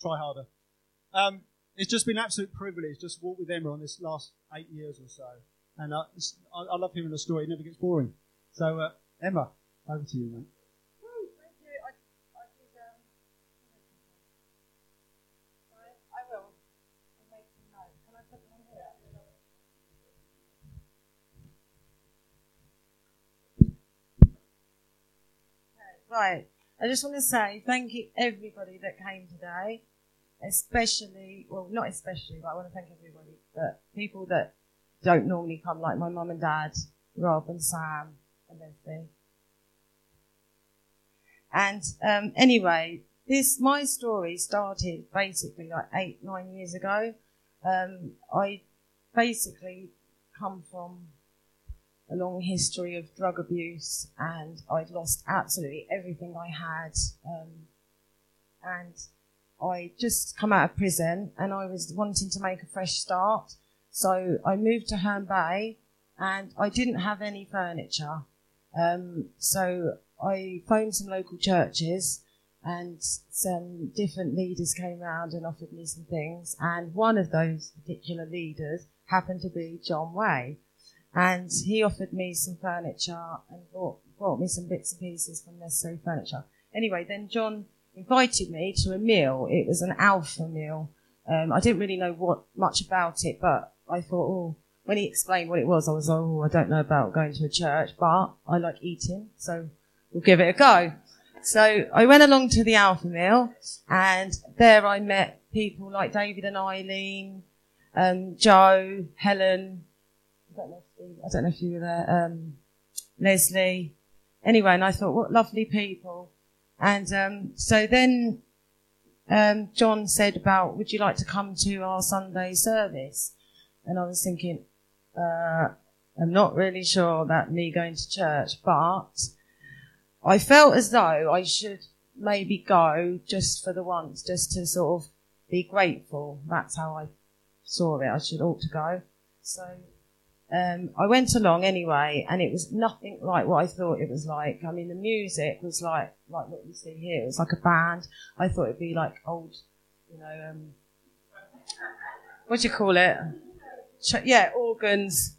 try harder. Um, it's just been an absolute privilege just to walk with Emma on this last eight years or so. And uh, I, I, love hearing the story. It never gets boring. So, uh, Emma, over to you, mate. Right. I just want to say thank you everybody that came today, especially, well, not especially, but I want to thank everybody, but people that don't normally come, like my mum and dad, Rob and Sam and Leslie. And um, anyway, this my story started basically like eight, nine years ago. Um, I basically come from a long history of drug abuse, and I'd lost absolutely everything I had. Um, and I just come out of prison, and I was wanting to make a fresh start. So I moved to Herne Bay, and I didn't have any furniture. Um, so I phoned some local churches, and some different leaders came around and offered me some things. And one of those particular leaders happened to be John Way and he offered me some furniture and brought me some bits and pieces from necessary furniture. Anyway, then John invited me to a meal. It was an alpha meal. Um, I didn't really know what much about it, but I thought, oh, when he explained what it was, I was like, oh, I don't know about going to a church, but I like eating, so we'll give it a go. So I went along to the alpha meal, and there I met people like David and Eileen, um, Joe, Helen, I don't know I don't know if you were there, um, Leslie. Anyway, and I thought, what lovely people. And um, so then um, John said about, would you like to come to our Sunday service? And I was thinking, uh, I'm not really sure about me going to church, but I felt as though I should maybe go just for the once, just to sort of be grateful. That's how I saw it. I should ought to go. So um, I went along anyway, and it was nothing like what I thought it was like. I mean, the music was like like what you see here. It was like a band. I thought it'd be like old, you know, um, what do you call it? Ch- yeah, organs.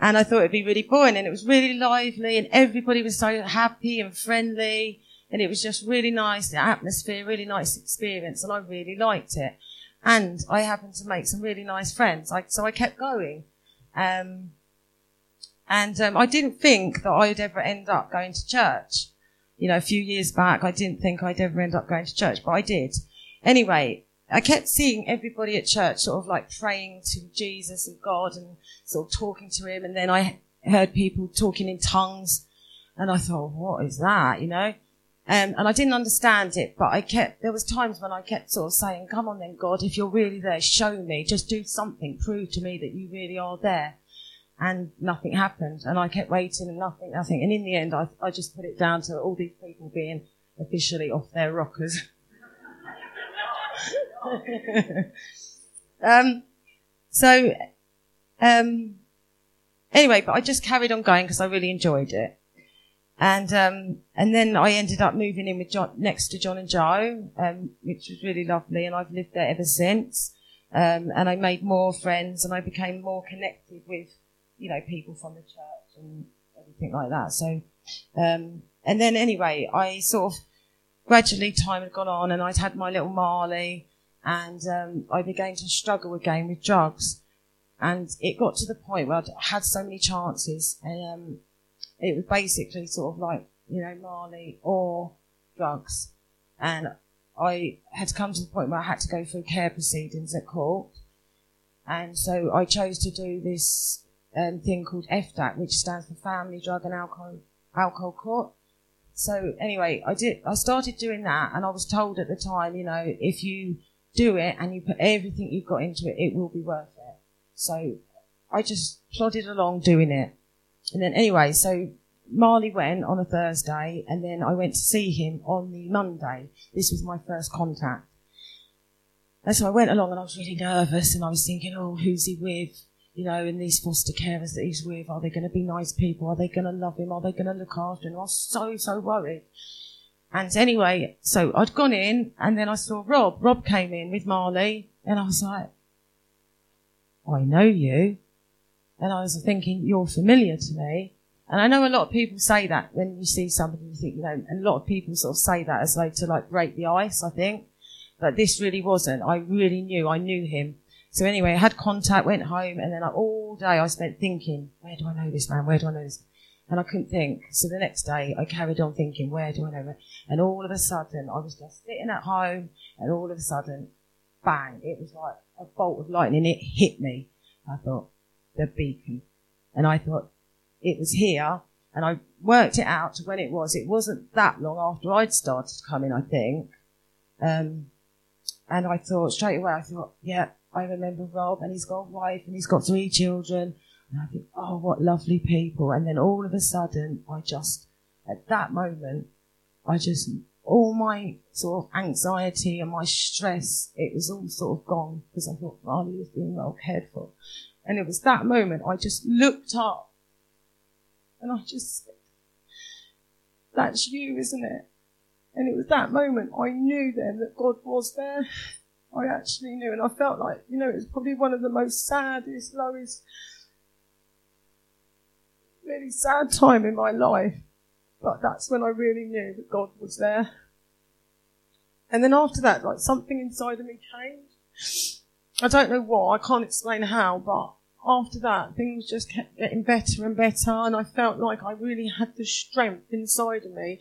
And I thought it'd be really boring, and it was really lively, and everybody was so happy and friendly, and it was just really nice. The atmosphere, really nice experience, and I really liked it. And I happened to make some really nice friends. I, so I kept going. Um, and um, I didn't think that I'd ever end up going to church. You know, a few years back, I didn't think I'd ever end up going to church, but I did. Anyway, I kept seeing everybody at church sort of like praying to Jesus and God and sort of talking to Him. And then I heard people talking in tongues, and I thought, what is that? You know. Um, and I didn't understand it, but I kept, there was times when I kept sort of saying, come on then, God, if you're really there, show me, just do something, prove to me that you really are there. And nothing happened. And I kept waiting and nothing, nothing. And in the end, I, I just put it down to all these people being officially off their rockers. um, so, um, anyway, but I just carried on going because I really enjoyed it. And um, and then I ended up moving in with John, next to John and Joe, um, which was really lovely, and I've lived there ever since. Um, and I made more friends, and I became more connected with, you know, people from the church and everything like that. So, um, and then anyway, I sort of gradually time had gone on, and I'd had my little Marley, and um, I began to struggle again with drugs. And it got to the point where I'd had so many chances, and um, it was basically sort of like, you know, Marley or drugs. And I had come to the point where I had to go through care proceedings at court. And so I chose to do this um, thing called FDAC, which stands for Family Drug and Alcohol, Alcohol Court. So anyway, I did, I started doing that and I was told at the time, you know, if you do it and you put everything you've got into it, it will be worth it. So I just plodded along doing it. And then anyway, so Marley went on a Thursday, and then I went to see him on the Monday. This was my first contact. And so I went along, and I was really nervous, and I was thinking, oh, who's he with? You know, and these foster carers that he's with, are they going to be nice people? Are they going to love him? Are they going to look after him? I was so, so worried. And anyway, so I'd gone in and then I saw Rob. Rob came in with Marley and I was like, I know you. And I was thinking, you're familiar to me. And I know a lot of people say that when you see somebody, you think, you know, and a lot of people sort of say that as though to like break the ice, I think. But this really wasn't. I really knew, I knew him. So anyway, I had contact, went home, and then like, all day I spent thinking, where do I know this man? Where do I know this? And I couldn't think. So the next day I carried on thinking, where do I know him? And all of a sudden I was just sitting at home, and all of a sudden, bang, it was like a bolt of lightning. It hit me. I thought, the beacon. And I thought, it was here. And I worked it out to when it was. It wasn't that long after I'd started coming, I think. Um, and I thought straight away, I thought, yeah, I remember Rob and he's got a wife and he's got three children. And I think, oh, what lovely people. And then all of a sudden, I just, at that moment, I just, all my sort of anxiety and my stress, it was all sort of gone because I thought Marley was being well cared for. And it was that moment I just looked up and I just said, that's you, isn't it? And it was that moment I knew then that God was there. I actually knew, and I felt like, you know, it was probably one of the most saddest, lowest, really sad time in my life. But that's when I really knew that God was there. And then after that, like something inside of me changed. I don't know what, I can't explain how, but after that, things just kept getting better and better, and I felt like I really had the strength inside of me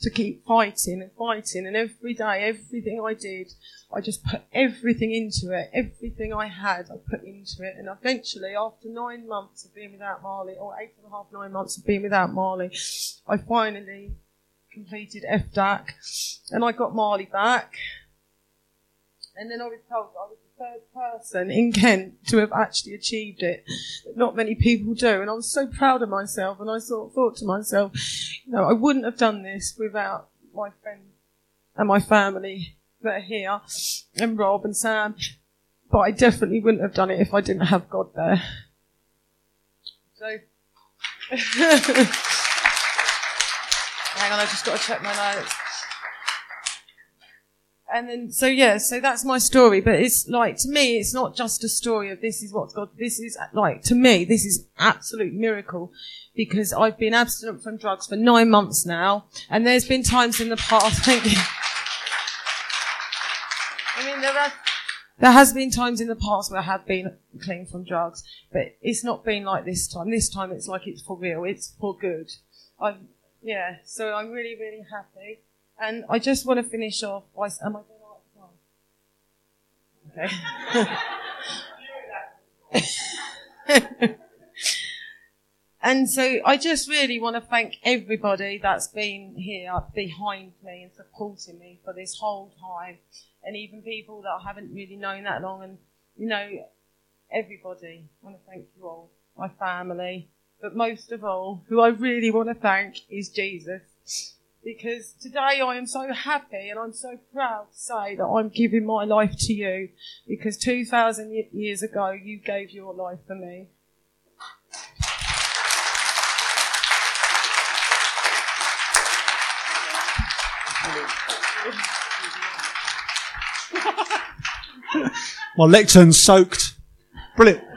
to keep fighting and fighting. And every day, everything I did, I just put everything into it. Everything I had, I put into it. And eventually, after nine months of being without Marley, or eight and a half, nine months of being without Marley, I finally completed FDAC and I got Marley back. And then I was told I was the third person in Kent to have actually achieved it. Not many people do. And I was so proud of myself. And I thought, thought to myself, you know, I wouldn't have done this without my friends and my family that are here and Rob and Sam. But I definitely wouldn't have done it if I didn't have God there. So, hang on, I've just got to check my notes and then so yeah, so that's my story. But it's like to me, it's not just a story of this is what God. This is like to me, this is absolute miracle because I've been abstinent from drugs for nine months now, and there's been times in the past. Thank you. I mean, there are. There has been times in the past where I have been clean from drugs, but it's not been like this time. This time it's like it's for real. It's for good. I, yeah. So I'm really, really happy. And I just want to finish off by, am I going Okay. and so I just really want to thank everybody that's been here behind me and supporting me for this whole time. And even people that I haven't really known that long. And, you know, everybody. I want to thank you all, my family. But most of all, who I really want to thank is Jesus because today I am so happy and I'm so proud to say that I'm giving my life to you because 2,000 years ago you gave your life for me. My lectern's soaked. Brilliant.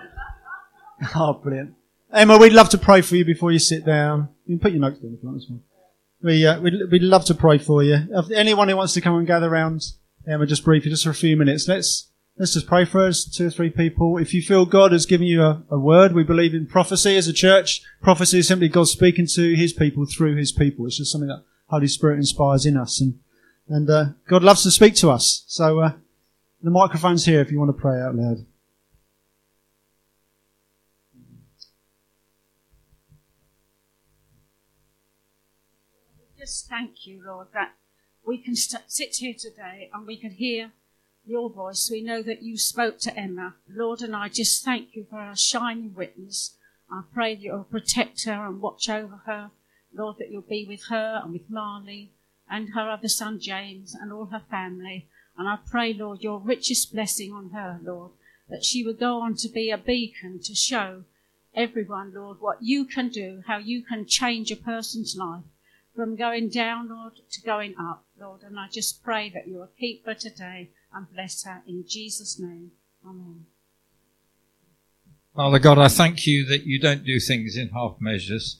Oh, brilliant. Emma, we'd love to pray for you before you sit down. You can put your notes down if you want. This one. We, uh, we'd, we'd love to pray for you. If anyone who wants to come and gather around, Emma, just briefly, just for a few minutes, let's, let's just pray for us, two or three people. If you feel God has given you a, a word, we believe in prophecy as a church. Prophecy is simply God speaking to his people through his people. It's just something that Holy Spirit inspires in us. And, and, uh, God loves to speak to us. So, uh, the microphone's here if you want to pray out loud. Just thank you, Lord, that we can st- sit here today and we can hear your voice. We know that you spoke to Emma. Lord, and I just thank you for our shining witness. I pray that you'll protect her and watch over her. Lord, that you'll be with her and with Marley and her other son James and all her family. And I pray, Lord, your richest blessing on her, Lord, that she will go on to be a beacon to show everyone, Lord, what you can do, how you can change a person's life. From going down, Lord, to going up, Lord. And I just pray that you will keep her today and bless her in Jesus' name. Amen. Father God, I thank you that you don't do things in half measures.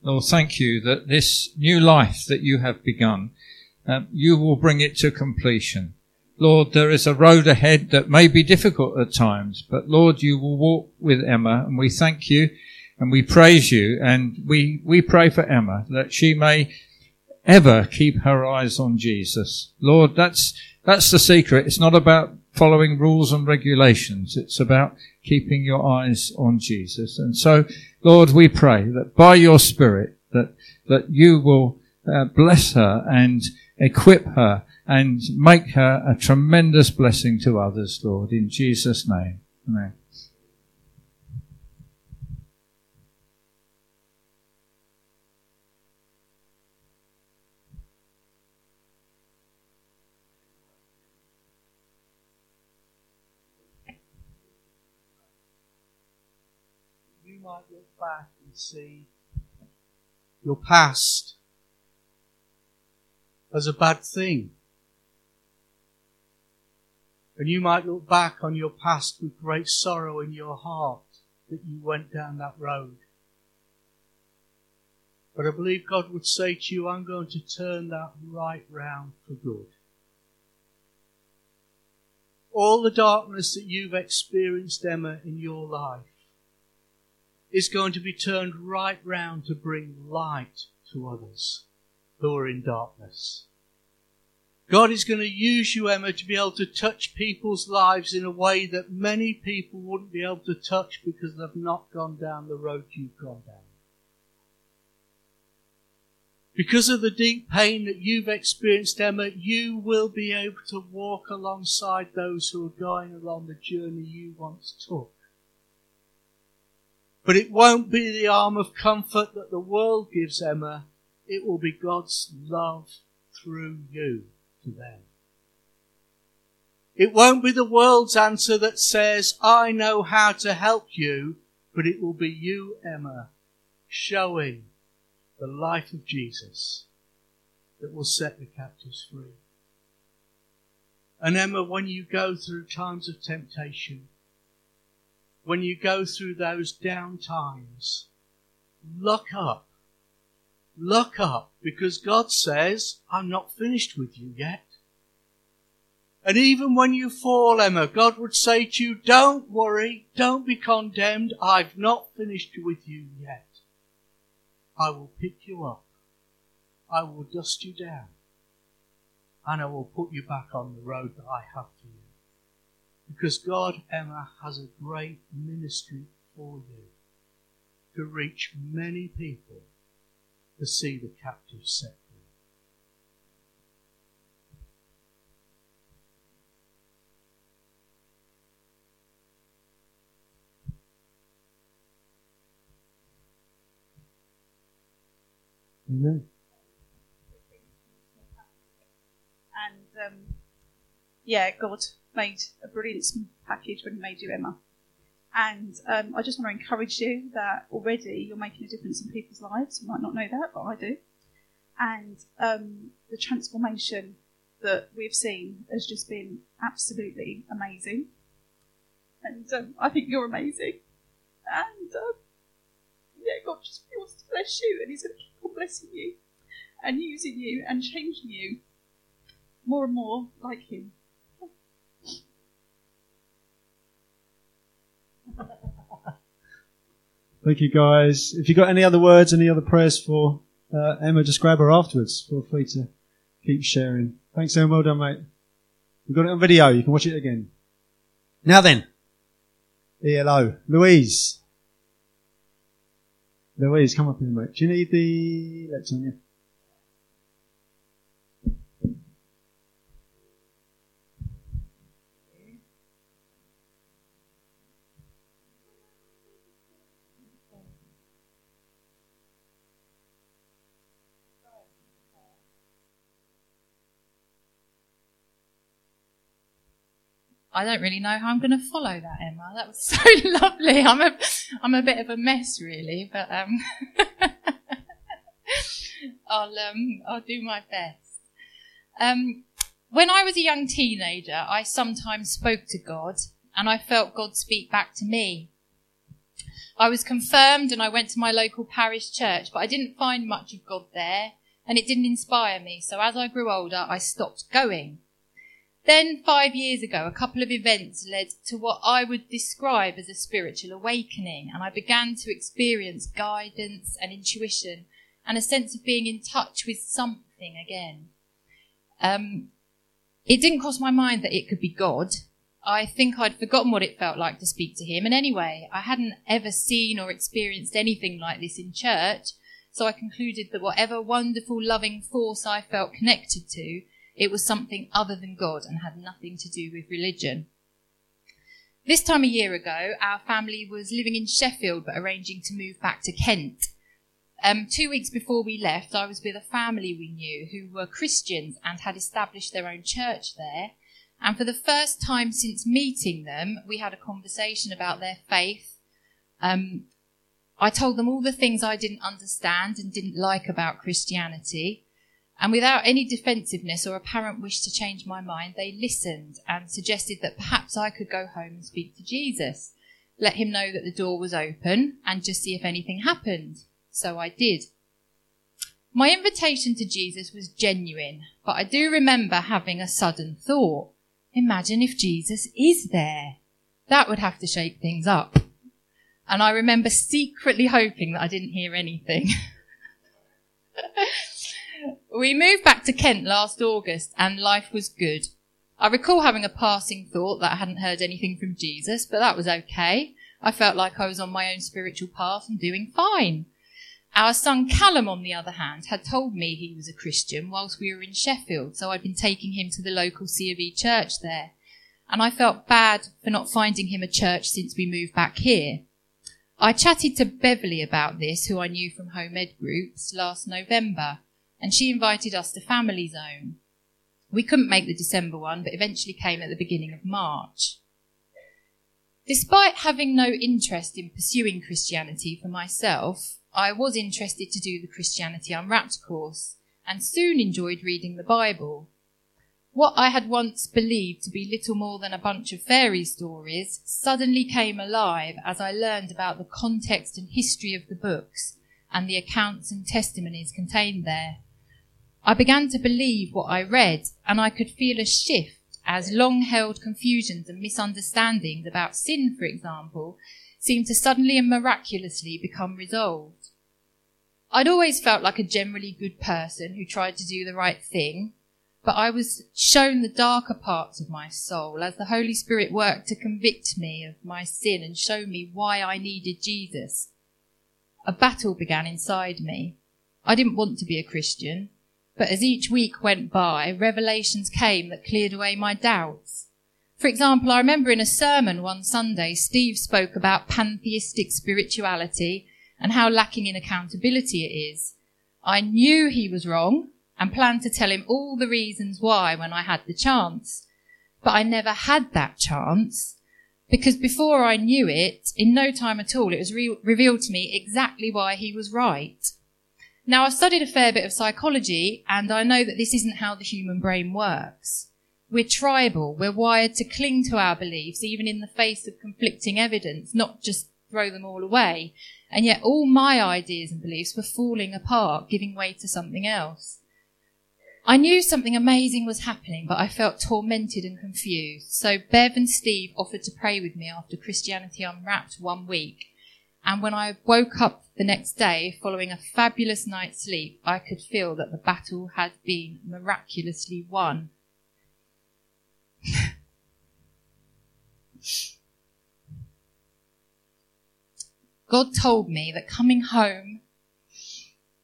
Lord, thank you that this new life that you have begun, um, you will bring it to completion. Lord, there is a road ahead that may be difficult at times, but Lord, you will walk with Emma and we thank you and we praise you and we, we pray for Emma that she may ever keep her eyes on Jesus. Lord, that's, that's the secret. It's not about following rules and regulations. It's about keeping your eyes on Jesus. And so, Lord, we pray that by your Spirit, that, that you will uh, bless her and equip her and make her a tremendous blessing to others, Lord, in Jesus' name. Amen. You might look back and see your past as a bad thing. And you might look back on your past with great sorrow in your heart that you went down that road. But I believe God would say to you, I'm going to turn that right round for good. All the darkness that you've experienced, Emma, in your life is going to be turned right round to bring light to others who are in darkness. God is going to use you, Emma, to be able to touch people's lives in a way that many people wouldn't be able to touch because they've not gone down the road you've gone down. Because of the deep pain that you've experienced, Emma, you will be able to walk alongside those who are going along the journey you once took. But it won't be the arm of comfort that the world gives, Emma. It will be God's love through you to them. It won't be the world's answer that says, I know how to help you, but it will be you, Emma, showing the life of Jesus that will set the captives free. And Emma, when you go through times of temptation, when you go through those down times, look up Look up because God says, I'm not finished with you yet. And even when you fall, Emma, God would say to you, don't worry, don't be condemned, I've not finished with you yet. I will pick you up. I will dust you down. And I will put you back on the road that I have for you. Because God, Emma, has a great ministry for you to reach many people to see the captive set free. Amen. And um, yeah, God made a brilliant package when He made you, Emma. And um, I just want to encourage you that already you're making a difference in people's lives. You might not know that, but I do. And um, the transformation that we've seen has just been absolutely amazing. And um, I think you're amazing. And um, yeah, God just wants to bless you, and He's going to keep on blessing you and using you and changing you more and more like Him. Thank you, guys. If you've got any other words, any other prayers for uh, Emma, just grab her afterwards. Feel free to keep sharing. Thanks, Emma. Well done, mate. We've got it on video. You can watch it again. Now then. ELO. Louise. Louise, come up here, mate. Do you need the... Let's on you. I don't really know how I'm going to follow that, Emma. That was so lovely. I'm a, I'm a bit of a mess, really, but um, I'll um, I'll do my best. Um, when I was a young teenager, I sometimes spoke to God, and I felt God speak back to me. I was confirmed, and I went to my local parish church, but I didn't find much of God there, and it didn't inspire me. So as I grew older, I stopped going. Then, five years ago, a couple of events led to what I would describe as a spiritual awakening, and I began to experience guidance and intuition and a sense of being in touch with something again. Um, it didn't cross my mind that it could be God. I think I'd forgotten what it felt like to speak to him, and anyway, I hadn't ever seen or experienced anything like this in church, so I concluded that whatever wonderful, loving force I felt connected to, it was something other than God and had nothing to do with religion. This time a year ago, our family was living in Sheffield but arranging to move back to Kent. Um, two weeks before we left, I was with a family we knew who were Christians and had established their own church there. And for the first time since meeting them, we had a conversation about their faith. Um, I told them all the things I didn't understand and didn't like about Christianity. And without any defensiveness or apparent wish to change my mind, they listened and suggested that perhaps I could go home and speak to Jesus, let him know that the door was open, and just see if anything happened. So I did. My invitation to Jesus was genuine, but I do remember having a sudden thought. Imagine if Jesus is there. That would have to shake things up. And I remember secretly hoping that I didn't hear anything. we moved back to Kent last August and life was good. I recall having a passing thought that I hadn't heard anything from Jesus, but that was okay. I felt like I was on my own spiritual path and doing fine. Our son Callum, on the other hand, had told me he was a Christian whilst we were in Sheffield, so I'd been taking him to the local C of E church there. And I felt bad for not finding him a church since we moved back here. I chatted to Beverly about this, who I knew from home ed groups, last November, and she invited us to Family Zone. We couldn't make the December one, but eventually came at the beginning of March. Despite having no interest in pursuing Christianity for myself, I was interested to do the Christianity Unwrapped course and soon enjoyed reading the Bible. What I had once believed to be little more than a bunch of fairy stories suddenly came alive as I learned about the context and history of the books and the accounts and testimonies contained there. I began to believe what I read and I could feel a shift as long held confusions and misunderstandings about sin, for example, seemed to suddenly and miraculously become resolved. I'd always felt like a generally good person who tried to do the right thing, but I was shown the darker parts of my soul as the Holy Spirit worked to convict me of my sin and show me why I needed Jesus. A battle began inside me. I didn't want to be a Christian, but as each week went by, revelations came that cleared away my doubts. For example, I remember in a sermon one Sunday, Steve spoke about pantheistic spirituality and how lacking in accountability it is. I knew he was wrong and planned to tell him all the reasons why when I had the chance. But I never had that chance because before I knew it, in no time at all, it was re- revealed to me exactly why he was right. Now, I've studied a fair bit of psychology and I know that this isn't how the human brain works. We're tribal. We're wired to cling to our beliefs even in the face of conflicting evidence, not just throw them all away. And yet all my ideas and beliefs were falling apart, giving way to something else. I knew something amazing was happening, but I felt tormented and confused. So Bev and Steve offered to pray with me after Christianity Unwrapped one week. And when I woke up the next day, following a fabulous night's sleep, I could feel that the battle had been miraculously won. God told me that coming home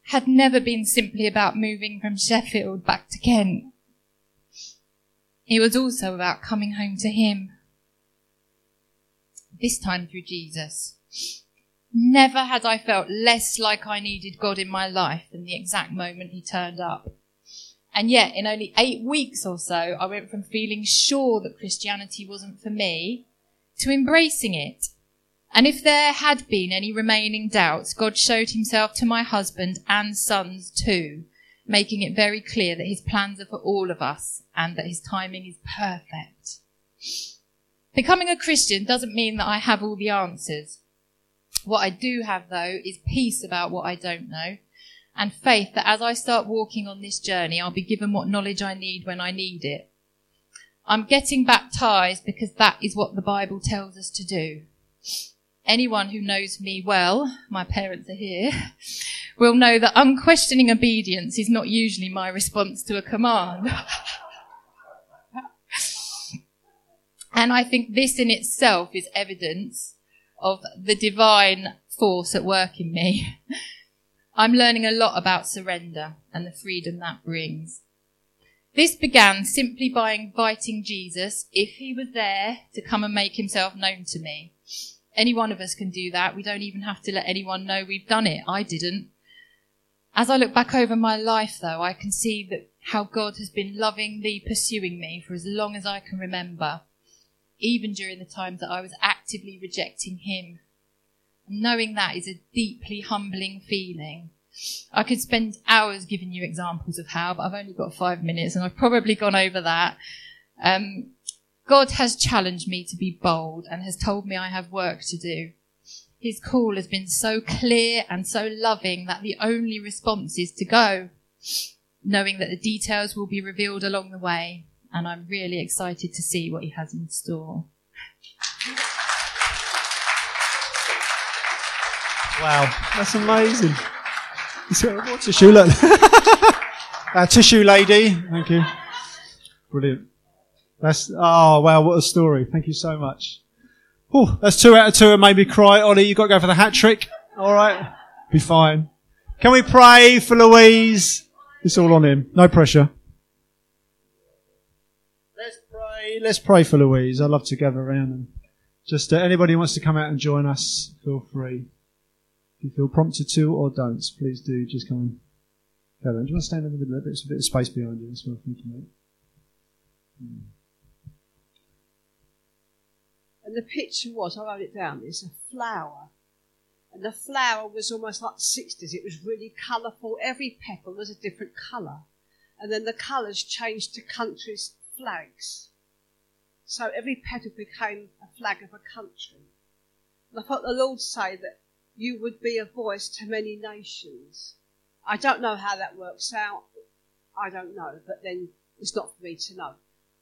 had never been simply about moving from Sheffield back to Kent. It was also about coming home to Him. This time through Jesus. Never had I felt less like I needed God in my life than the exact moment He turned up. And yet, in only eight weeks or so, I went from feeling sure that Christianity wasn't for me to embracing it and if there had been any remaining doubts, God showed himself to my husband and sons too. making it very clear that his plans are for all of us and that his timing is perfect. Becoming a Christian doesn't mean that I have all the answers. What I do have though is peace about what I don't know and faith that as I start walking on this journey, I'll be given what knowledge I need when I need it. I'm getting baptized because that is what the Bible tells us to do. Anyone who knows me well, my parents are here, will know that unquestioning obedience is not usually my response to a command. and I think this in itself is evidence of the divine force at work in me. I'm learning a lot about surrender and the freedom that brings. This began simply by inviting Jesus, if he was there, to come and make himself known to me. Any one of us can do that. We don't even have to let anyone know we've done it. I didn't. As I look back over my life, though, I can see that how God has been lovingly pursuing me for as long as I can remember, even during the times that I was actively rejecting Him knowing that is a deeply humbling feeling. I could spend hours giving you examples of how, but I've only got five minutes and I've probably gone over that. Um, God has challenged me to be bold and has told me I have work to do. His call has been so clear and so loving that the only response is to go, knowing that the details will be revealed along the way. And I'm really excited to see what he has in store. Wow, that's amazing. What tissue? Look. uh, tissue lady. Thank you. Brilliant. That's, oh wow, what a story. Thank you so much. Oh, that's two out of two and maybe cry. Ollie, you've got to go for the hat trick. Alright. Be fine. Can we pray for Louise? It's all on him. No pressure. Let's pray. Let's pray for Louise. I'd love to gather around and just uh, anybody who wants to come out and join us, feel free. If you feel prompted to or don't, please do just come and gather. Do you want to stand in the middle? There's a bit of space behind you as well. Thank you, mate. And the picture was, I wrote it down, it's a flower. And the flower was almost like the 60s. It was really colourful. Every petal was a different colour. And then the colours changed to countries' flags. So every petal became a flag of a country. And I thought the Lord say that you would be a voice to many nations. I don't know how that works out. I don't know, but then it's not for me to know.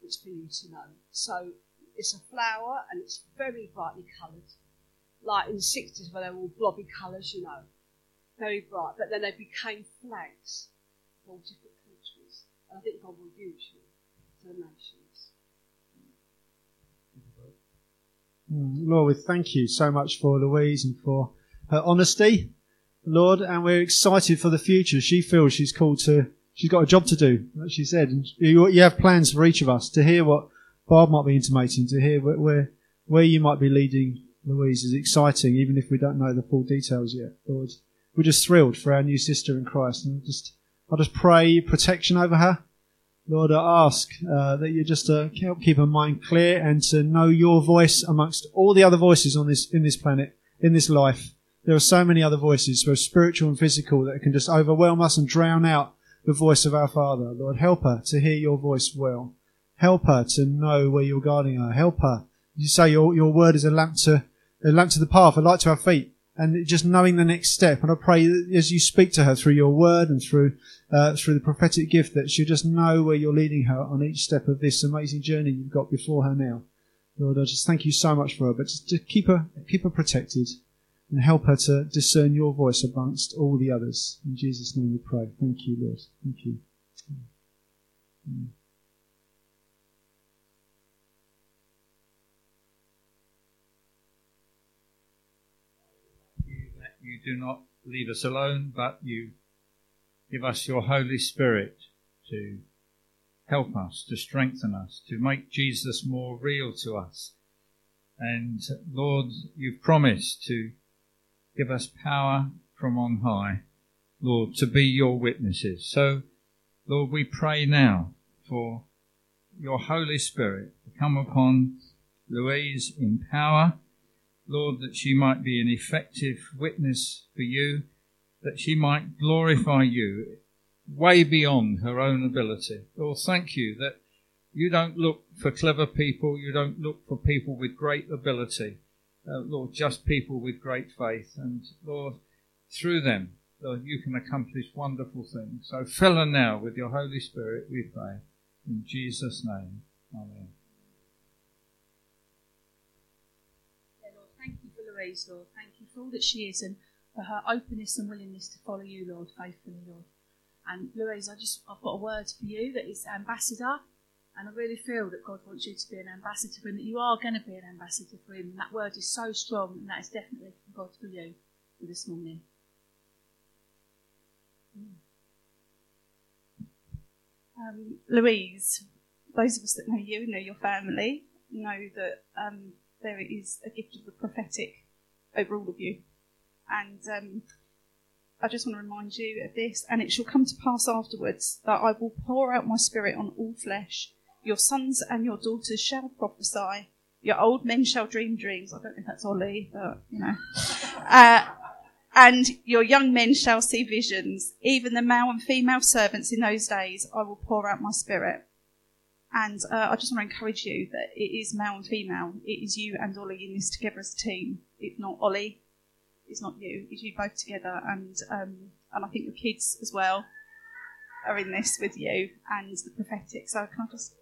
It's for you to know. So it's a flower and it's very brightly coloured. Like in the 60s where they were all blobby colours, you know. Very bright. But then they became flags of all different countries. And I think God will use you to the nations. Mm, Lord, we thank you so much for Louise and for her honesty, Lord, and we're excited for the future. She feels she's called to, she's got a job to do, like she said, and you, you have plans for each of us to hear what Bob might be intimating, to hear where, where, where you might be leading Louise is exciting, even if we don't know the full details yet, Lord. We're just thrilled for our new sister in Christ, and just, I just pray protection over her. Lord, I ask uh, that you just uh, help keep her mind clear and to know your voice amongst all the other voices on this in this planet, in this life. There are so many other voices, both spiritual and physical, that can just overwhelm us and drown out the voice of our Father. Lord, help her to hear your voice well. Help her to know where you're guiding her. Help her. You say your, your word is a lamp to a lamp to the path, a light to our feet, and just knowing the next step. And I pray as you speak to her through your word and through uh, through the prophetic gift, that she'll just know where you're leading her on each step of this amazing journey you've got before her now. Lord, I just thank you so much for her, but just to keep her keep her protected and help her to discern your voice amongst all the others. In Jesus' name we pray. Thank you, Lord. Thank you. You do not leave us alone, but you give us your Holy Spirit to help us, to strengthen us, to make Jesus more real to us. And Lord, you've promised to give us power from on high, Lord, to be your witnesses. So, Lord, we pray now for your Holy Spirit to come upon Louise in power Lord, that she might be an effective witness for you, that she might glorify you way beyond her own ability. Lord, thank you that you don't look for clever people, you don't look for people with great ability. Uh, Lord, just people with great faith. And Lord, through them, Lord, you can accomplish wonderful things. So fill her now with your Holy Spirit, we pray. In Jesus' name, Amen. Yeah, Lord, thank you for Louise, Lord. Thank you for all that she is and for her openness and willingness to follow you, Lord, faithfully, Lord. And Louise, I just I've got a word for you that is ambassador, and I really feel that God wants you to be an ambassador for him, that you are going to be an ambassador for him, and that word is so strong, and that is definitely from God for you this morning. Um, Louise, those of us that know you, know your family, know that um, there is a gift of the prophetic over all of you. And um, I just want to remind you of this, and it shall come to pass afterwards that I will pour out my spirit on all flesh. Your sons and your daughters shall prophesy. Your old men shall dream dreams. I don't know if that's Ollie, but you know. Uh, and your young men shall see visions. Even the male and female servants in those days, I will pour out my spirit. And uh, I just want to encourage you that it is male and female. It is you and Ollie in this together as a team. It's not Ollie. It's not you. It's you both together. And um, and I think your kids as well are in this with you and the prophetic. So can I just.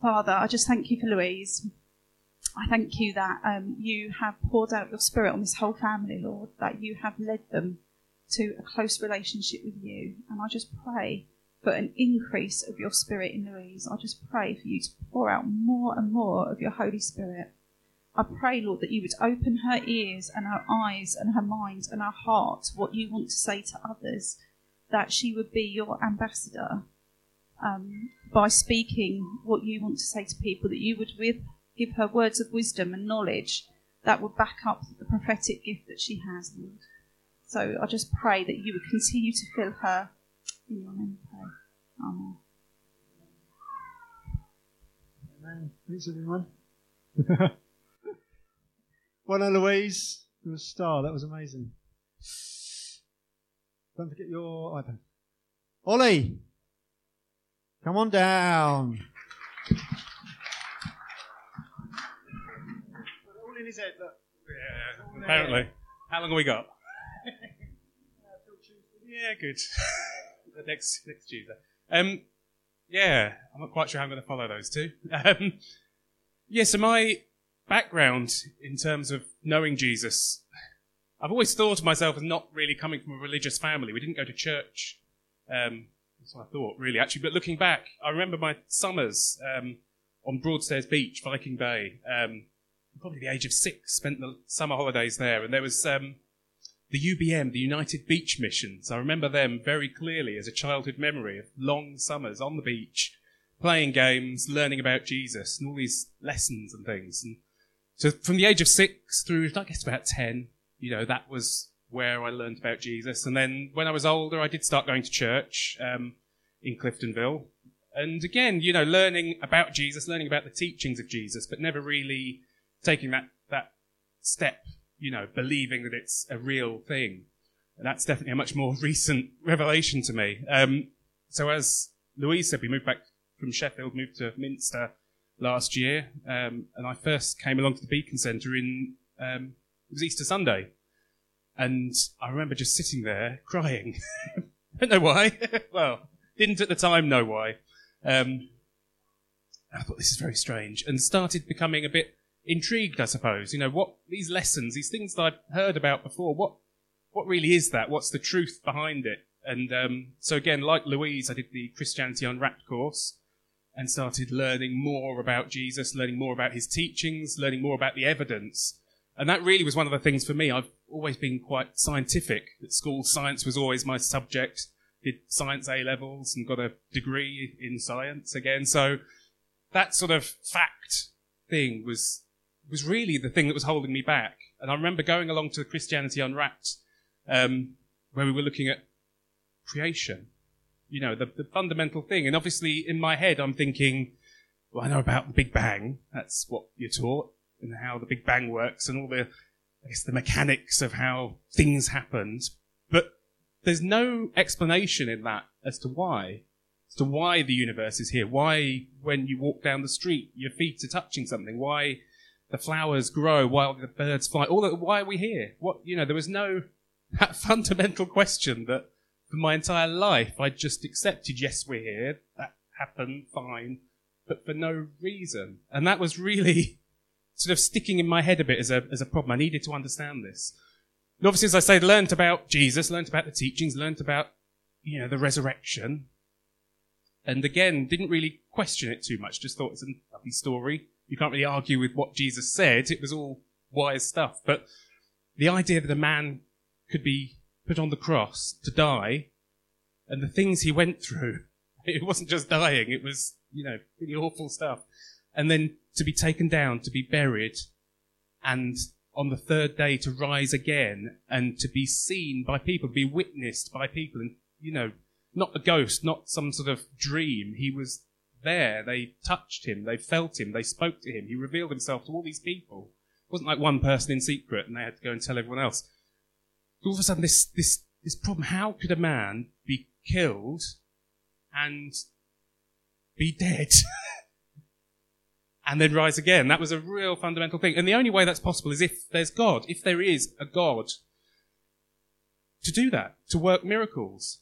Father, I just thank you for Louise. I thank you that um, you have poured out your spirit on this whole family, Lord, that you have led them to a close relationship with you. And I just pray for an increase of your spirit in Louise. I just pray for you to pour out more and more of your Holy Spirit. I pray, Lord, that you would open her ears and her eyes and her mind and her heart, to what you want to say to others, that she would be your ambassador um, by speaking what you want to say to people, that you would with give her words of wisdom and knowledge that would back up the prophetic gift that she has, Lord. So I just pray that you would continue to fill her in your name. Pray. Amen. Amen. Thanks, everyone. well done, Louise. You're a star. That was amazing. Don't forget your iPad. Ollie, come on down. All in his head, look. Yeah, apparently. How long have we got? yeah, good. Next next Tuesday. Um, yeah, I'm not quite sure how I'm going to follow those two. Um, yeah, so my background in terms of knowing Jesus, I've always thought of myself as not really coming from a religious family. We didn't go to church. Um, that's what I thought, really, actually. But looking back, I remember my summers um, on Broadstairs Beach, Viking Bay. Um, probably the age of six, spent the summer holidays there, and there was um, the UBM, the United Beach Missions. I remember them very clearly as a childhood memory of long summers on the beach, playing games, learning about Jesus, and all these lessons and things. And so from the age of six through, I guess, about 10, you know, that was where I learned about Jesus. And then when I was older, I did start going to church um, in Cliftonville. And again, you know, learning about Jesus, learning about the teachings of Jesus, but never really taking that, that step, you know, believing that it's a real thing. And that's definitely a much more recent revelation to me. Um, so as Louise said, we moved back from Sheffield, moved to Minster last year, um, and I first came along to the Beacon Centre in um, it was Easter Sunday, and I remember just sitting there crying. Don't know why. well, didn't at the time know why. Um, I thought this is very strange, and started becoming a bit intrigued. I suppose you know what these lessons, these things that I'd heard about before. What what really is that? What's the truth behind it? And um, so again, like Louise, I did the Christianity Unwrapped course and started learning more about Jesus, learning more about his teachings, learning more about the evidence. And that really was one of the things for me. I've always been quite scientific. At school, science was always my subject. Did science A levels and got a degree in science again. So that sort of fact thing was was really the thing that was holding me back. And I remember going along to Christianity Unwrapped, um, where we were looking at creation you know, the, the fundamental thing. And obviously, in my head, I'm thinking, well, I know about the Big Bang. That's what you're taught, and how the Big Bang works, and all the, I guess, the mechanics of how things happened. But there's no explanation in that as to why. As to why the universe is here. Why, when you walk down the street, your feet are touching something. Why the flowers grow, why the birds fly. All why are we here? What, you know, there was no, that fundamental question that for my entire life I just accepted, yes, we're here. That happened, fine. But for no reason. And that was really sort of sticking in my head a bit as a, as a problem. I needed to understand this. And obviously, as I say, learned about Jesus, learned about the teachings, learned about, you know, the resurrection. And again, didn't really question it too much. Just thought it's a lovely story. You can't really argue with what Jesus said. It was all wise stuff. But the idea that a man could be put on the cross to die and the things he went through, it wasn't just dying. It was, you know, pretty awful stuff. And then to be taken down, to be buried and on the third day to rise again and to be seen by people, be witnessed by people, and you know, not a ghost, not some sort of dream. He was there. They touched him, they felt him, they spoke to him. He revealed himself to all these people. It wasn't like one person in secret and they had to go and tell everyone else. All of a sudden, this this this problem: how could a man be killed and be dead? and then rise again. That was a real fundamental thing. And the only way that's possible is if there's God, if there is a God to do that, to work miracles.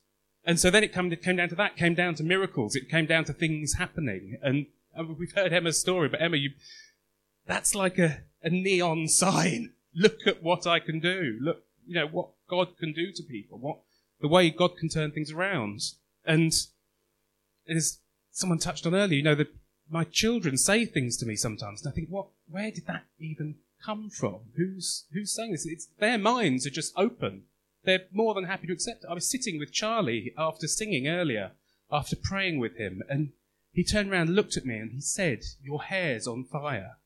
And so then it came, it came down to that, came down to miracles. It came down to things happening. And, and we've heard Emma's story, but Emma, you, that's like a, a neon sign. Look at what I can do. Look, you know, what God can do to people. What, the way God can turn things around. And as someone touched on earlier, you know, my children say things to me sometimes, and I think, what? Where did that even come from? Who's who's saying this? It's their minds are just open. They're more than happy to accept it. I was sitting with Charlie after singing earlier, after praying with him, and he turned around, looked at me, and he said, "Your hair's on fire."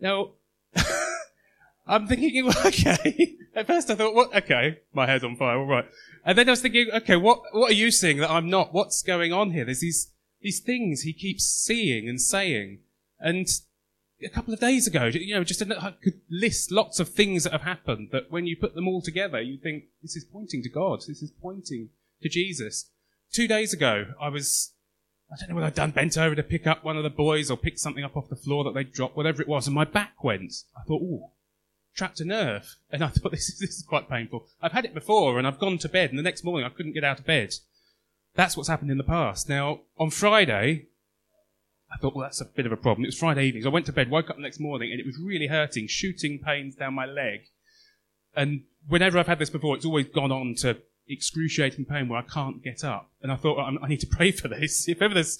Now, I'm thinking, okay. At first, I thought, what? Okay, my hair's on fire. All right. And then I was thinking, okay, what what are you seeing that I'm not? What's going on here? There's these these things he keeps seeing and saying. And a couple of days ago, you know, just I could list lots of things that have happened that when you put them all together, you think this is pointing to God. This is pointing to Jesus. Two days ago, I was, I don't know what I'd done, bent over to pick up one of the boys or pick something up off the floor that they'd dropped, whatever it was, and my back went. I thought, ooh, trapped a nerve. And I thought, this is, this is quite painful. I've had it before and I've gone to bed and the next morning I couldn't get out of bed. That's what's happened in the past. Now, on Friday, I thought, well, that's a bit of a problem. It was Friday evening. So I went to bed, woke up the next morning, and it was really hurting, shooting pains down my leg. And whenever I've had this before, it's always gone on to excruciating pain where I can't get up. And I thought, well, I need to pray for this. If ever there's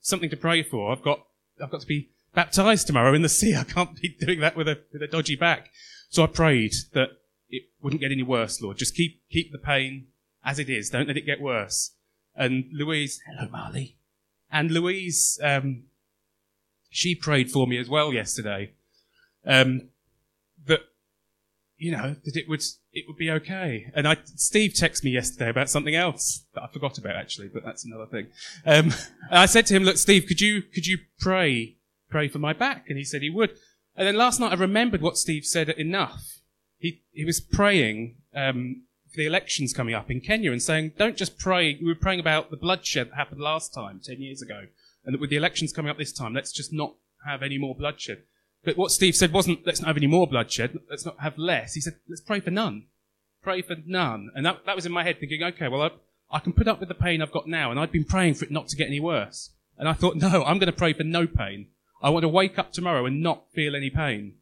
something, to pray for, I've got, I've got to be baptized tomorrow in the sea. I can't be doing that with a, with a dodgy back. So I prayed that it wouldn't get any worse, Lord. Just keep, keep the pain as it is. Don't let it get worse. And Louise, hello, Marley. And Louise, um, she prayed for me as well yesterday. Um, that, you know, that it would, it would be okay. And I, Steve texted me yesterday about something else that I forgot about actually, but that's another thing. Um, and I said to him, look, Steve, could you, could you pray, pray for my back? And he said he would. And then last night I remembered what Steve said enough. He, he was praying, um, for the elections coming up in Kenya and saying, don't just pray. We were praying about the bloodshed that happened last time, 10 years ago, and that with the elections coming up this time, let's just not have any more bloodshed. But what Steve said wasn't, let's not have any more bloodshed, let's not have less. He said, let's pray for none. Pray for none. And that, that was in my head thinking, okay, well, I, I can put up with the pain I've got now, and I've been praying for it not to get any worse. And I thought, no, I'm going to pray for no pain. I want to wake up tomorrow and not feel any pain.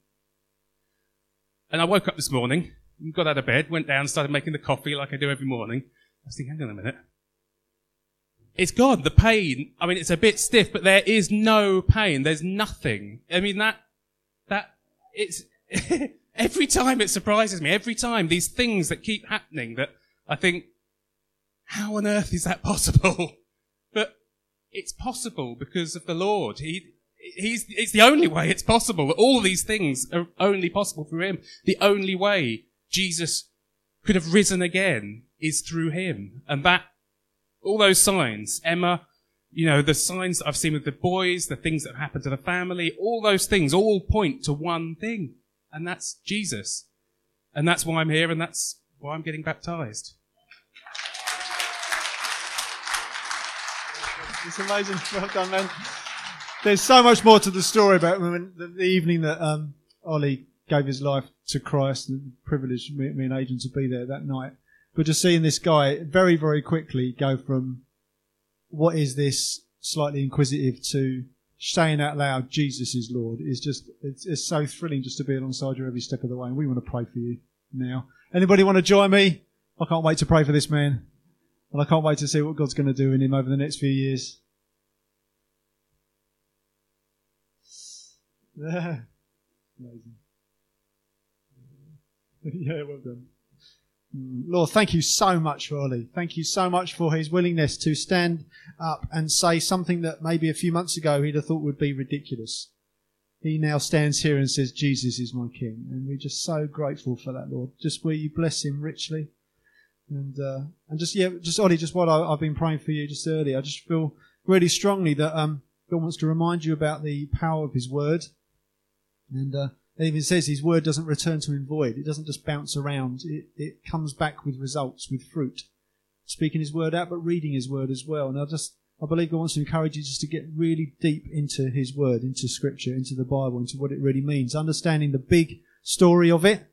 And I woke up this morning got out of bed, went down, started making the coffee like I do every morning. I was thinking, hang on a minute. It's gone. The pain. I mean, it's a bit stiff, but there is no pain. There's nothing. I mean, that, that, it's, every time it surprises me. Every time these things that keep happening that I think, how on earth is that possible? but it's possible because of the Lord. He, he's, it's the only way it's possible. All these things are only possible through Him. The only way Jesus could have risen again is through him. And that, all those signs, Emma, you know, the signs that I've seen with the boys, the things that have happened to the family, all those things all point to one thing. And that's Jesus. And that's why I'm here and that's why I'm getting baptized. It's amazing. Well done, man. There's so much more to the story about the, evening that um, Ollie gave his life to Christ, the privilege me, me and Adrian to be there that night. But just seeing this guy very, very quickly go from what is this slightly inquisitive to saying out loud, Jesus is Lord, is just, it's, it's so thrilling just to be alongside you every step of the way. And we want to pray for you now. Anybody want to join me? I can't wait to pray for this man. And I can't wait to see what God's going to do in him over the next few years. Amazing. yeah, well done. Mm, Lord, thank you so much for Ollie. Thank you so much for his willingness to stand up and say something that maybe a few months ago he'd have thought would be ridiculous. He now stands here and says, Jesus is my King. And we're just so grateful for that, Lord. Just will you bless him richly. And, uh, and just, yeah, just Ollie, just what I, have been praying for you just earlier, I just feel really strongly that, um, God wants to remind you about the power of his word and uh, it even says his word doesn't return to him void. It doesn't just bounce around. It, it comes back with results, with fruit. Speaking his word out, but reading his word as well. And I just, I believe God wants to encourage you just to get really deep into his word, into scripture, into the Bible, into what it really means. Understanding the big story of it,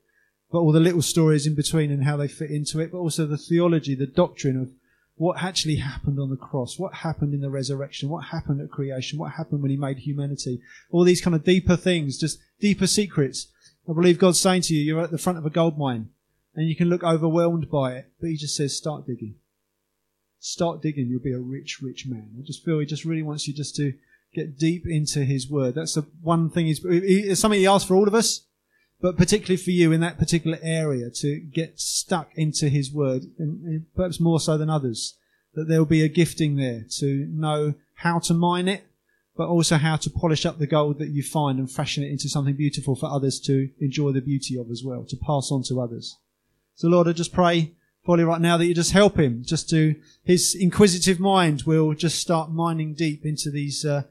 but all the little stories in between and how they fit into it, but also the theology, the doctrine of what actually happened on the cross, what happened in the resurrection, what happened at creation, what happened when he made humanity, all these kind of deeper things, just deeper secrets. I believe God's saying to you, you're at the front of a gold mine and you can look overwhelmed by it, but he just says, start digging. Start digging, you'll be a rich, rich man. I just feel he just really wants you just to get deep into his word. That's the one thing he's, it's something he asks for all of us but particularly for you in that particular area to get stuck into his word, and perhaps more so than others, that there will be a gifting there to know how to mine it, but also how to polish up the gold that you find and fashion it into something beautiful for others to enjoy the beauty of as well, to pass on to others. So Lord, I just pray probably right now that you just help him, just to his inquisitive mind will just start mining deep into these uh,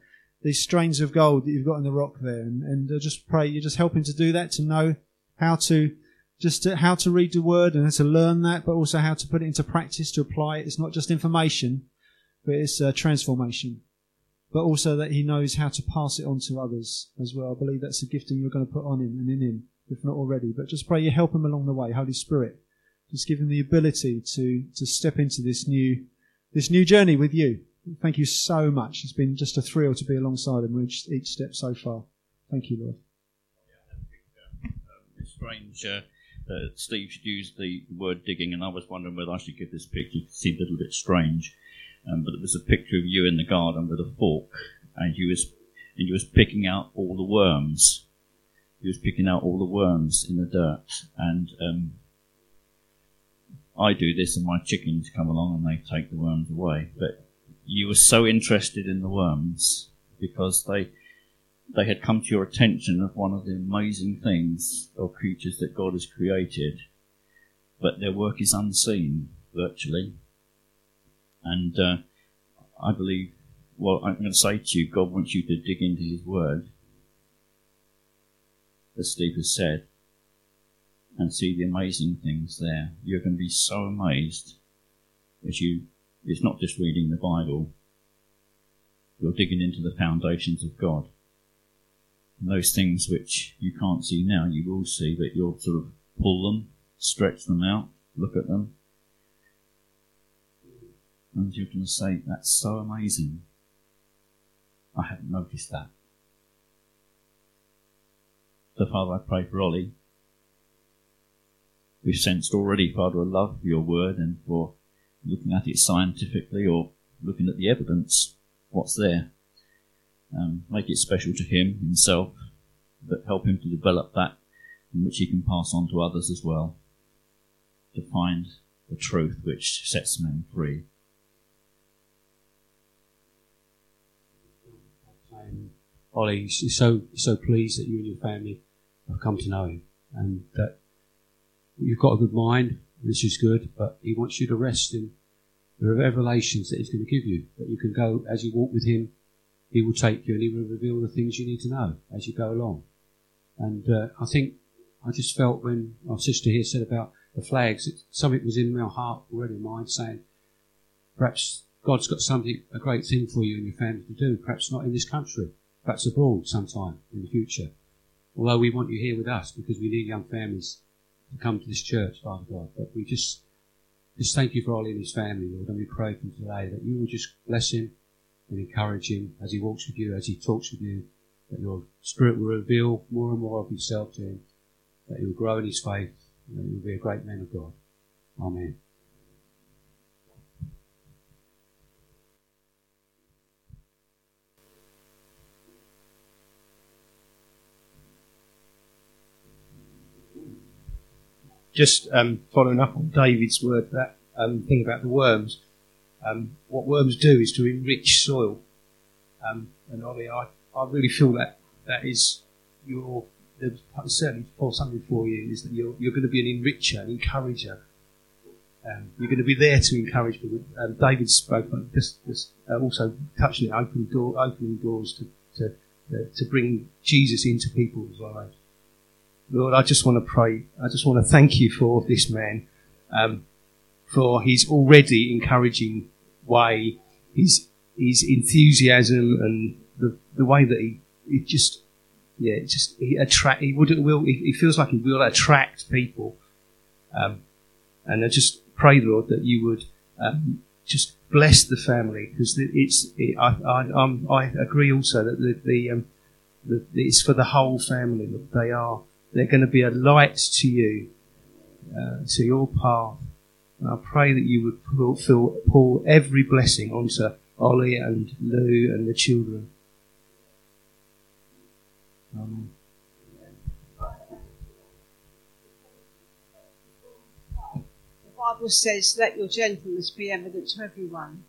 these strains of gold that you've got in the rock there. And, and uh, just pray you just help him to do that, to know how to just to, how to read the word and how to learn that, but also how to put it into practice, to apply it. It's not just information, but it's uh, transformation. But also that he knows how to pass it on to others as well. I believe that's a gifting you're going to put on him and in him, if not already. But just pray you help him along the way, Holy Spirit. Just give him the ability to, to step into this new, this new journey with you. Thank you so much. It's been just a thrill to be alongside him with each step so far. Thank you, Lord. It's strange uh, that Steve used the word digging, and I was wondering whether I should give this picture. It seemed a little bit strange, um, but it was a picture of you in the garden with a fork, and you was and you was picking out all the worms. You was picking out all the worms in the dirt, and um, I do this, and my chickens come along and they take the worms away. But you were so interested in the worms because they they had come to your attention of one of the amazing things or creatures that God has created, but their work is unseen virtually. And uh, I believe, well, I'm going to say to you, God wants you to dig into His Word, as Steve has said, and see the amazing things there. You're going to be so amazed as you it's not just reading the Bible. You're digging into the foundations of God. And those things which you can't see now, you will see, but you'll sort of pull them, stretch them out, look at them. And you're going to say, that's so amazing. I hadn't noticed that. So, Father, I pray for Ollie. We've sensed already, Father, a love for your word and for looking at it scientifically or looking at the evidence, what's there. Um, make it special to him himself, but help him to develop that in which he can pass on to others as well, to find the truth which sets men free. Ollie, he's so so pleased that you and your family have come to know him, and that you've got a good mind, this is good, but he wants you to rest in the revelations that he's going to give you. That you can go as you walk with him, he will take you and he will reveal the things you need to know as you go along. And uh, I think I just felt when our sister here said about the flags, something was in my heart already, mind saying, perhaps God's got something, a great thing for you and your family to do, perhaps not in this country, perhaps abroad sometime in the future. Although we want you here with us because we need young families come to this church, Father God. But we just, just thank you for Ollie and his family, Lord, and we pray for him today that you will just bless him and encourage him as he walks with you, as he talks with you, that your spirit will reveal more and more of yourself to him, that he will grow in his faith, and that he will be a great man of God. Amen. Just um, following up on David's word, that um, thing about the worms. Um, what worms do is to enrich soil. Um, and Ollie, I, I really feel that that is your certainly for something for you is that you're you're going to be an enricher, an encourager. Um, you're going to be there to encourage people. Um, David spoke just, just uh, also touching it, opening door, opening doors to to, uh, to bring Jesus into people's lives. Lord, I just want to pray. I just want to thank you for this man, um, for his already encouraging way, his his enthusiasm, and the the way that he, just yeah, just he attract. He would will. He, feels like he will attract people, um, and I just pray, Lord, that you would um, just bless the family because it's. It, I, I, um, I agree also that the, the, um, the, it's for the whole family that they are they're going to be a light to you, uh, to your path. And I pray that you would pull, fill, every blessing onto Ollie and Lou and the children. Amen. The Bible says, "Let your gentleness be evident to everyone,"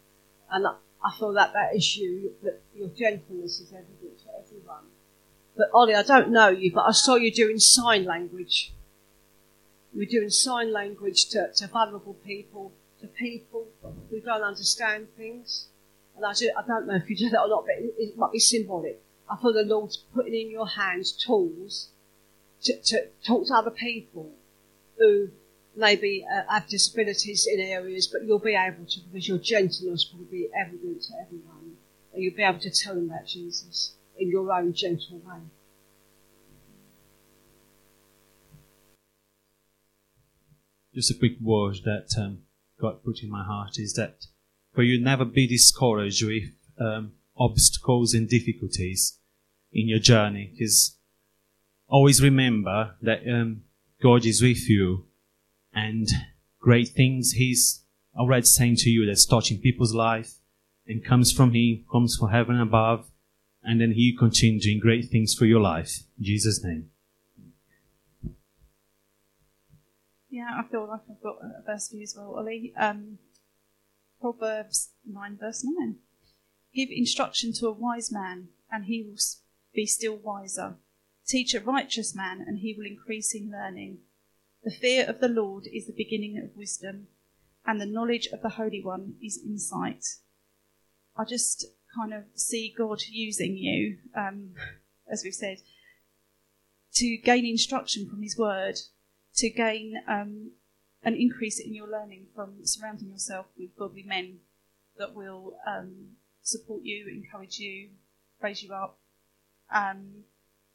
and I, I feel that that is you. That your gentleness is evident. But Ollie, I don't know you, but I saw you doing sign language. You were doing sign language to, to vulnerable people, to people who don't understand things. And I, do, I don't know if you do that or not, but it, it might be symbolic. I feel the Lord's putting in your hands tools to, to talk to other people who maybe uh, have disabilities in areas, but you'll be able to, because your gentleness will be evident to everyone, and you'll be able to tell them about Jesus in your own gentle way. Just a quick word that um, God put in my heart is that for you never be discouraged with um, obstacles and difficulties in your journey, because always remember that um, God is with you, and great things He's already saying to you that's touching people's life and comes from Him, comes from heaven above, and then He continue doing great things for your life. In Jesus' name. Yeah, I feel like I've got a verse for you as well, Ollie. Um, Proverbs 9, verse 9. Give instruction to a wise man, and he will be still wiser. Teach a righteous man, and he will increase in learning. The fear of the Lord is the beginning of wisdom, and the knowledge of the Holy One is insight. I just kind of see God using you, um, as we've said, to gain instruction from His Word, to gain um, an increase in your learning from surrounding yourself with godly men that will um, support you, encourage you, raise you up, um,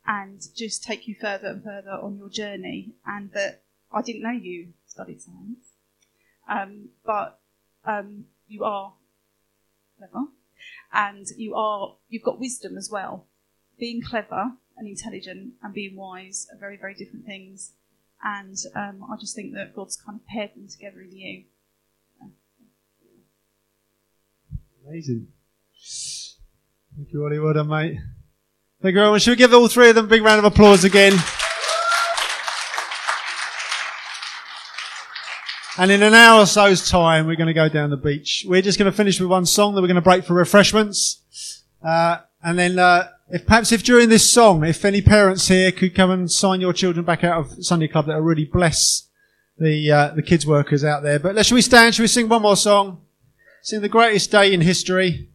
and just take you further and further on your journey. And that I didn't know you studied science, um, but um, you are clever and you are you've got wisdom as well. Being clever and intelligent and being wise are very very different things, and um, I just think that God's kind of paired them together in you. Amazing. Thank you, Ollie. Well done, mate. Thank you very much. Should we give all three of them a big round of applause again? And in an hour or so's time, we're going to go down the beach. We're just going to finish with one song, then we're going to break for refreshments. Uh, and then, uh, if perhaps if during this song, if any parents here could come and sign your children back out of Sunday Club, that will really bless the, uh, the kids workers out there. But let's, shall we stand? Shall we sing one more song? Sing the greatest day in history.